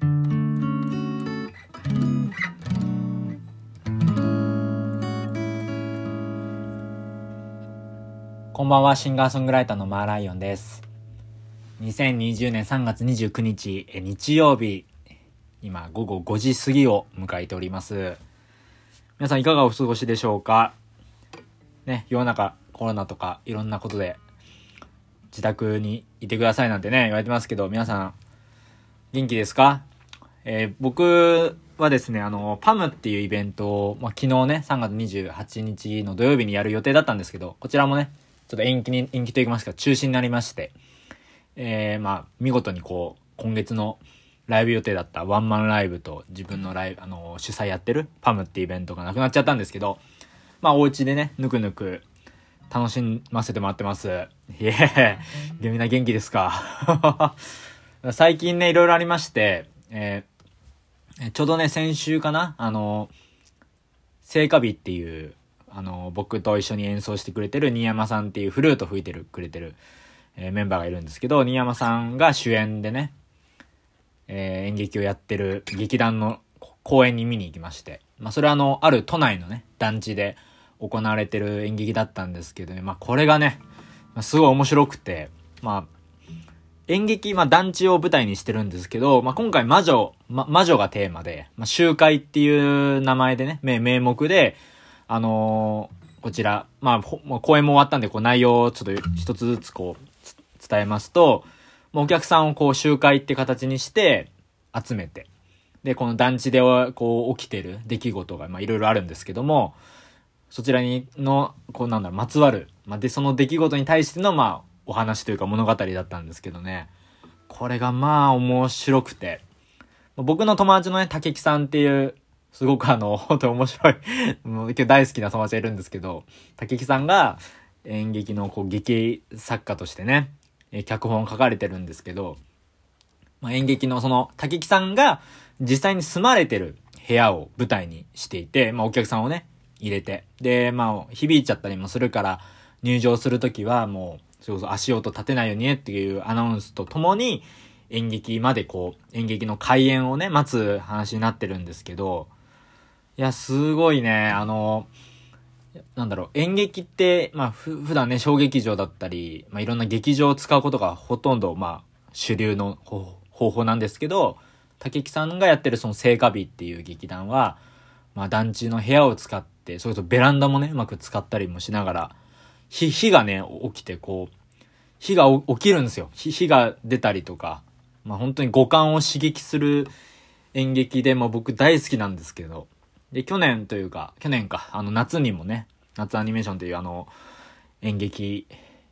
こんばんは、シンガーソングライターのマーライオンです。2020年3月29日、え日曜日、今午後5時過ぎを迎えております。皆さんいかがお過ごしでしょうか？ね、世の中コロナとかいろんなことで自宅にいてくださいなんてね、言われてますけど、皆さん元気ですか？えー、僕はですね、あの、パムっていうイベントを、まあ、昨日ね、3月28日の土曜日にやる予定だったんですけど、こちらもね、ちょっと延期に、延期と言いますか、中止になりまして、えー、まあ、見事にこう、今月のライブ予定だったワンマンライブと自分のライブ、あの、主催やってるパムっていうイベントがなくなっちゃったんですけど、まあ、お家でね、ぬくぬく楽しませてもらってます。いえ、みんな元気ですか 最近ね、いろいろありまして、えー、ちょうどね、先週かな？あの、聖火日っていうあの、僕と一緒に演奏してくれてる新山さんっていうフルート吹いてる、くれてる、えー、メンバーがいるんですけど、新山さんが主演でね、えー、演劇をやってる劇団の公演に見に行きまして、まあ、それはあの、ある都内のね、団地で行われてる演劇だったんですけどね、まあ、これがね、すごい面白くて、まあ、演劇、まあ、団地を舞台にしてるんですけど、まあ、今回魔女、ま、魔女がテーマで、まあ、集会っていう名前でね、名目で、あのー、こちら、まあ、公演も終わったんで、こう内容をちょっと一つずつこう、伝えますと、もうお客さんをこう集会って形にして集めて、で、この団地でこう起きてる出来事が、まあいろいろあるんですけども、そちらにの、こうなんだろう、まつわる、まあ、で、その出来事に対しての、まあ、お話というか物語だったんですけどね、これがまあ面白くて、僕の友達のね、竹木さんっていうすごくあの、本当に面白い もう大好きな友達がいるんですけど、竹木さんが演劇のこう劇作家としてね、脚本書かれてるんですけど、まあ、演劇のその竹木さんが実際に住まれてる部屋を舞台にしていて、まあ、お客さんをね、入れて。で、まあ、響いちゃったりもするから、入場するときはもう、それこそ足音立てないようにねっていうアナウンスとともに、演劇までこう、演劇の開演をね、待つ話になってるんですけど、いや、すごいね、あの、なんだろう、演劇って、まあ、ふ、普段ね、小劇場だったり、まあ、いろんな劇場を使うことがほとんど、まあ、主流の方法なんですけど、竹木さんがやってるその聖火日っていう劇団は、まあ、団地の部屋を使って、それとベランダもね、うまく使ったりもしながら、火、火がね、起きて、こう、火が起きるんですよ。火、が出たりとか、まあ、本当に五感を刺激する演劇で、まあ、僕大好きなんですけど、で、去年というか、去年か、あの、夏にもね、夏アニメーションというあの、演劇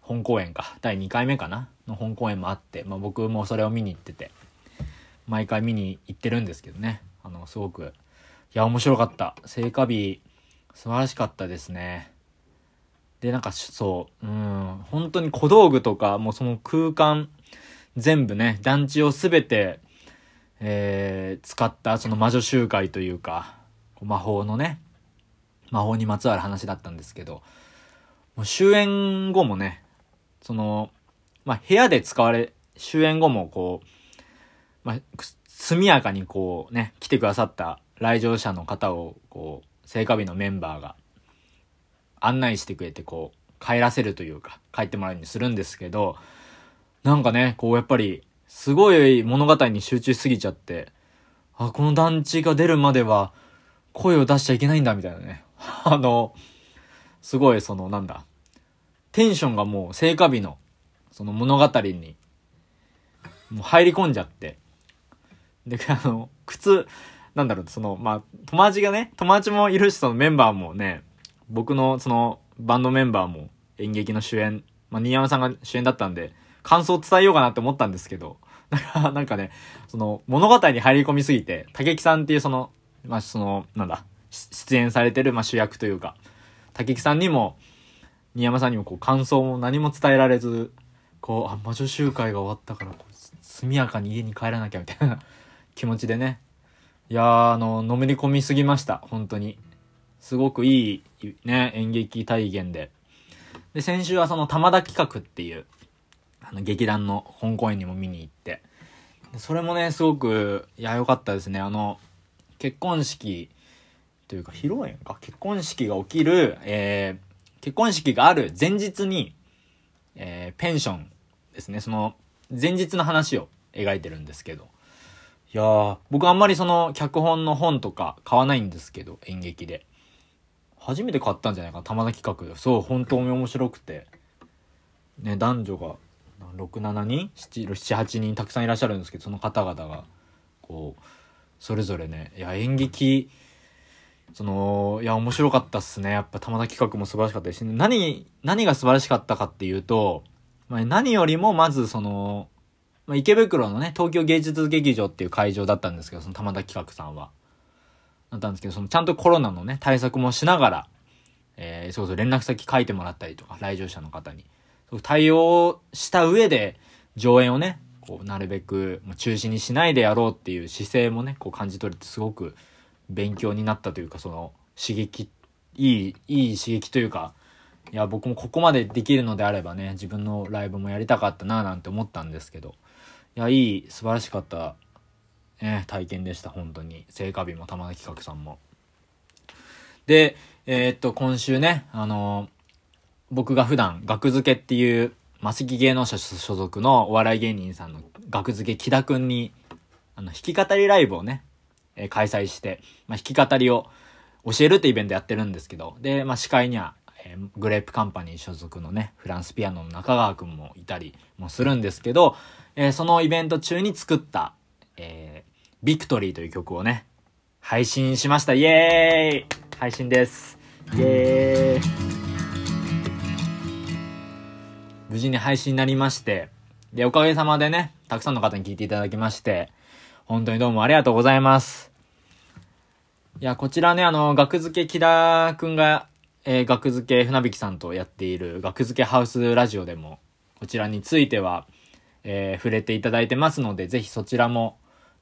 本公演か、第2回目かな？の本公演もあって、まあ僕もそれを見に行ってて、毎回見に行ってるんですけどね、あの、すごく、いや、面白かった。聖火日、素晴らしかったですね。で、なんか、そう、うん、本当に小道具とか、もうその空間、全部ね、団地をすべて、えー、使ったその魔女集会というか、魔法のね、魔法にまつわる話だったんですけど、もう終演後もね、その、まあ、部屋で使われ、終演後もこう、まあ、速やかにこうね、来てくださった来場者の方を、こう、聖火日のメンバーが案内してくれて、こう、帰らせるというか、帰ってもらうようにするんですけど、なんかね、こうやっぱり、すごい物語に集中しすぎちゃって、あ、この団地が出るまでは、声を出しちゃいけないんだみたいなね。あの、すごいそのなんだ、テンションがもう聖火日のその物語にもう入り込んじゃって。で、あの、靴、なんだろう、その、まあ、友達がね、友達もいるし、そのメンバーもね、僕のそのバンドメンバーも演劇の主演、まあ、新山さんが主演だったんで、感想を伝えようかなって思ったんですけど、なんかね、その物語に入り込みすぎて、竹木さんっていうそのまあ、その、なんだ、出演されてる、まあ、主役というか、竹木さんにも、新山さんにもこう感想も何も伝えられず、こう、あ、魔女集会が終わったから、速やかに家に帰らなきゃみたいな気持ちでね。いや、あの、のめり込みすぎました。本当に。すごくいい、ね、演劇体験で。で、先週はその玉田企画っていう、あの、劇団の本公演にも見に行って、それもね、すごく、いや、良かったですね。あの、結婚式というか、披露宴か？結婚式が起きる、えー、結婚式がある前日に、えー、ペンションですね。その、前日の話を描いてるんですけど。いやー、僕あんまりその、脚本の本とか買わないんですけど、演劇で。初めて買ったんじゃないか、玉田企画で。そう、本当に面白くて。ね、男女が、67人 ?7、8人？たくさんいらっしゃるんですけど、その方々が、こう、それぞれね、いや、演劇、その、いや、面白かったっすね。やっぱ玉田企画も素晴らしかったですし、何、何が素晴らしかったかっていうと、まあ、何よりもまずその、まあ、池袋のね、東京芸術劇場っていう会場だったんですけど、その玉田企画さんは。だったんですけど、そのちゃんとコロナのね、対策もしながら、えー、そうそう連絡先書いてもらったりとか、来場者の方に。対応した上で、上演をね、こう、なるべく中止にしないでやろうっていう姿勢もね、こう感じ取れてすごく勉強になったというか、その、刺激、いい、いい刺激というか、いや、僕もここまでできるのであればね、自分のライブもやりたかったななんて思ったんですけど、いや、いい、素晴らしかった、ね、体験でした、本当に。聖火日も玉田企画さんも。で、えー、っと、今週ね、あの僕が普段、学付けっていう、マセキ芸能者所属のお笑い芸人さんの学付け木田くんに、あの、弾き語りライブをね、えー、開催して、まあ、弾き語りを教えるってイベントやってるんですけど、で、まあ、司会には、えー、グレープカンパニー所属のね、フランスピアノの中川くんもいたりもするんですけど、えー、そのイベント中に作った、えー、ビクトリーという曲をね、配信しました。イエーイ配信です。イエーイ無事に配信になりまして、で、おかげさまでね、たくさんの方に聞いていただきまして、本当にどうもありがとうございます。いや、こちらね、あの、学付け木田くんが、えー、学付け船引さんとやっている学付けハウスラジオでも、こちらについては、えー、触れていただいてますので、ぜひそちらも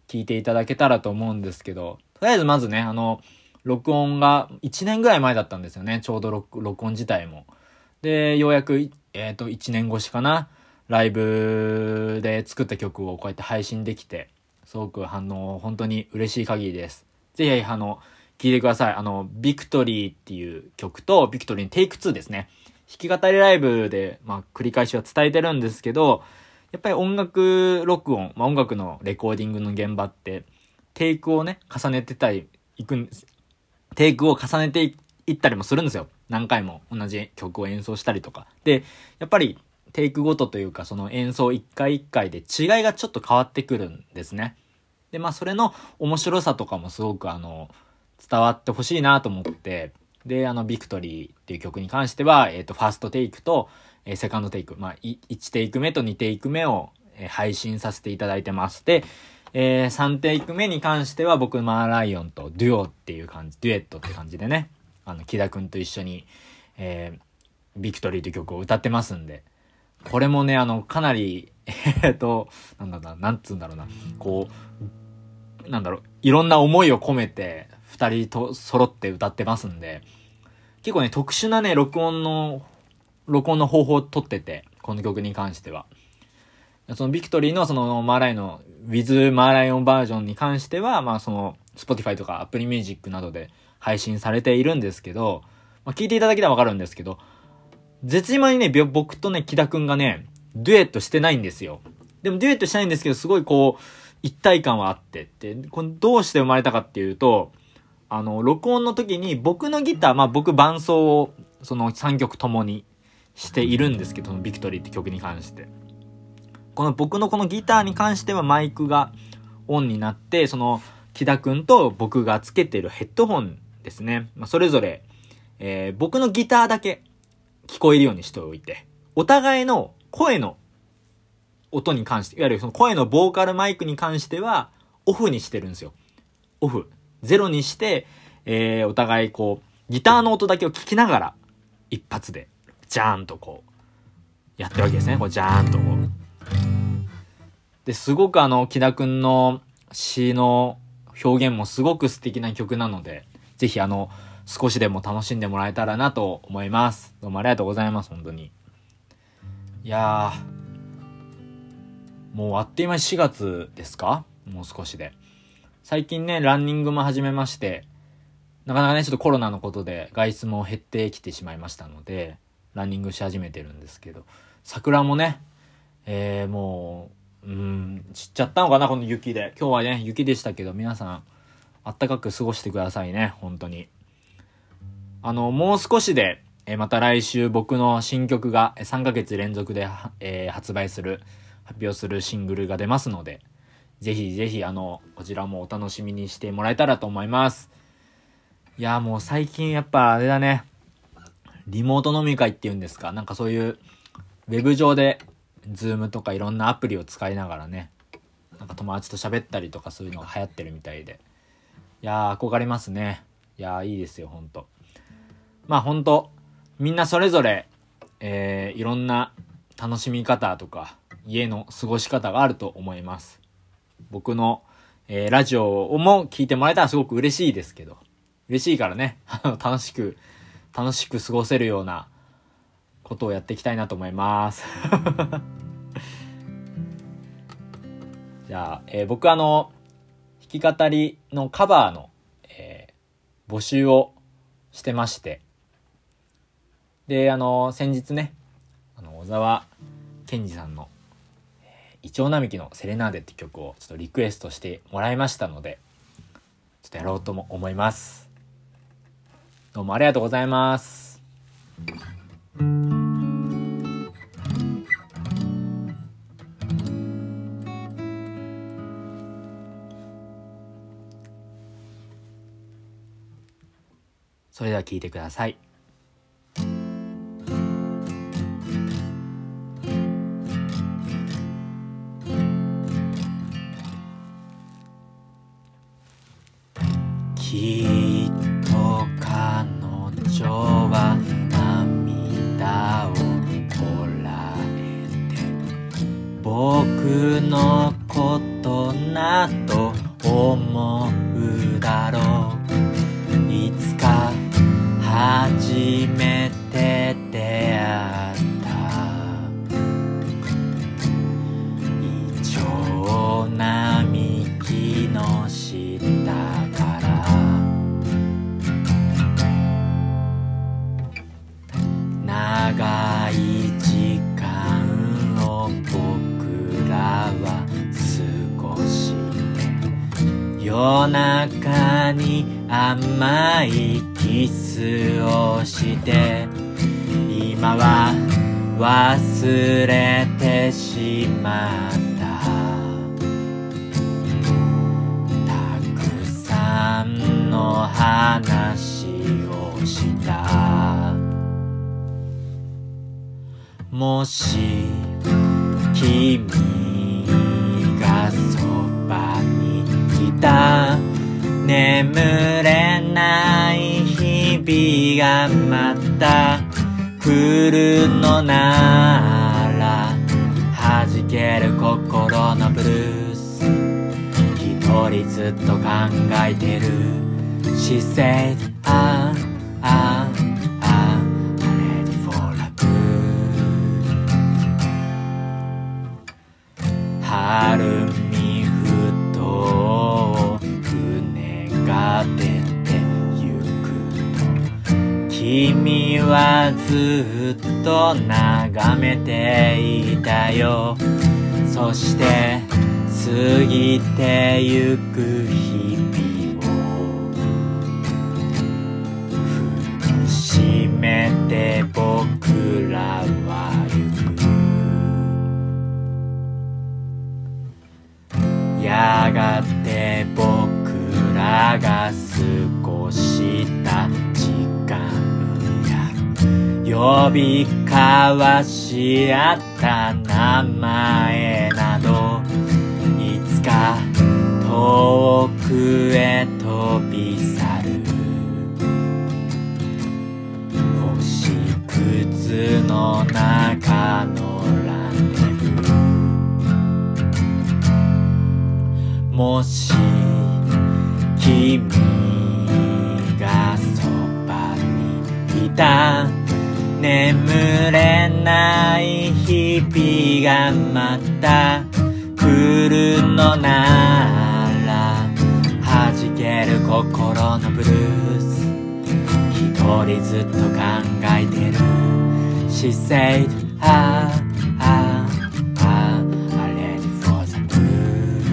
聞いていただけたらと思うんですけど、とりあえずまずね、あの、録音が1年ぐらい前だったんですよね、ちょうど録音自体も。で、ようやくえっ、ー、と、1年越しかな、ライブで作った曲をこうやって配信できて、すごく反応、本当に嬉しい限りです。ぜひ、あの、聴いてください。あの、ビクトリーっていう曲と、ビクトリーのテイク2ですね。弾き語りライブで、まあ、繰り返しは伝えてるんですけど、やっぱり音楽録音、まあ、音楽のレコーディングの現場って、テイクをね、重ねてたり、いくんです。テイクを重ねていったりもするんですよ。何回も同じ曲を演奏したりとか。で、やっぱりテイクごとというかその演奏一回一回で違いがちょっと変わってくるんですね。で、まあそれの面白さとかもすごくあの、伝わってほしいなと思って、で、あの、 Victory っていう曲に関しては、えっ、ー、と、ファーストテイクと、え、セカンドテイク、まあ、1テイク目と2テイク目を、え、配信させていただいてまして、えー、3テイク目に関しては僕、マーライオンとデュオっていう感じ、デュエットって感じでね、あの、木田くんと一緒に、えー、ビクトリーという曲を歌ってますんで、これもね、あの、かなり、えっと、なんだろうな、なんつうんだろうな、こう、なんだろう、いろんな思いを込めて、二人と揃って歌ってますんで、結構ね、特殊なね、録音の、録音の方法をとってて、この曲に関しては。そのビクトリーのそのマーライの、ウィズマーライオンバージョンに関しては、まあその、Spotify とか Apple Music などで配信されているんですけど、まあ、聞いていただけたらわかるんですけど、絶妙にね、僕とね、木田くんがね、デュエットしてないんですよ。でもデュエットしてないんですけど、すごいこう、一体感はあってって、これどうして生まれたかっていうと、あの、録音の時に僕のギター、まあ僕伴奏を、その3曲ともにしているんですけど、ビクトリーって曲に関して。この僕のこのギターに関してはマイクがオンになって、その、木田くんと僕がつけてるヘッドホンですね。まあ、それぞれ、えー、僕のギターだけ聞こえるようにしておいて、お互いの声の音に関して、いわゆるその声のボーカルマイクに関しては、オフにしてるんですよ。オフ。ゼロにして、えー、お互いこう、ギターの音だけを聞きながら、一発で、ジャーンとこう、やってるわけですね。こう、ジャーンとこう。で、すごくあの、木田くんの詩の表現もすごく素敵な曲なので、ぜひあの、少しでも楽しんでもらえたらなと思います。どうもありがとうございます、本当に。いやー、もうあっという間に4月ですか？もう少しで。最近ね、ランニングも始めまして、なかなかね、ちょっとコロナのことで外出も減ってきてしまいましたので、ランニングし始めてるんですけど、桜もね、えー、もう、うん、散っちゃったのかな、この雪で。今日はね、雪でしたけど、皆さん、あったかく過ごしてくださいね、本当に。あの、もう少しで、えまた来週僕の新曲が3ヶ月連続で、えー、発売する、発表するシングルが出ますので、ぜひぜひあの、こちらもお楽しみにしてもらえたらと思います。いや、もう最近やっぱあれだね、リモート飲み会っていうんですか、なんかそういう、ウェブ上で、ズームとかいろんなアプリを使いながらね、なんか友達と喋ったりとかそういうのが流行ってるみたいで。いやー、憧れますね。いやー、いいですよ、ほんと。まあほんと、みんなそれぞれ、えー、いろんな楽しみ方とか、家の過ごし方があると思います。僕の、えー、ラジオも聞いてもらえたらすごく嬉しいですけど、嬉しいからね、楽しく、楽しく過ごせるようなことをやっていきたいなと思います。じゃあ、えー、僕あの、弾き語りのカバーの、えー、募集をしてまして、で、あの、先日ね、あの、小沢健二さんのイチョウ並木のセレナーデって曲をちょっとリクエストしてもらいましたので、ちょっとやろうとも思います。どうもありがとうございます。それでは聞いてください。夜中に甘いキスをして今は忘れてしまった。たくさんの話をした。もし君がそばた。眠れない日々がまた。来るのなら弾ける心のブルース。一人ずっと考えてる。姿勢あずっと眺めていたよ。そして過ぎてゆく日々を節めて僕らは行くやがて僕らが過ごした呼び交わし合った名前などいつか遠くへ飛び去る。星屑の中のランデブもし君がそばにいた。眠れない日々がまた来るのなら弾ける心のブルース。一人ずっと考えてる。She said あああ I'm ready for the blues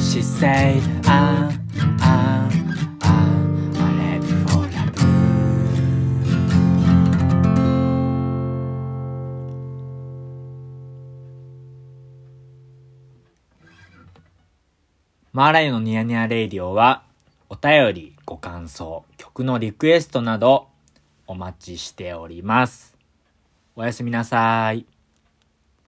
She said あマーライオのニヤニヤレイディオは、お便り、ご感想、曲のリクエストなど、お待ちしております。おやすみなさい。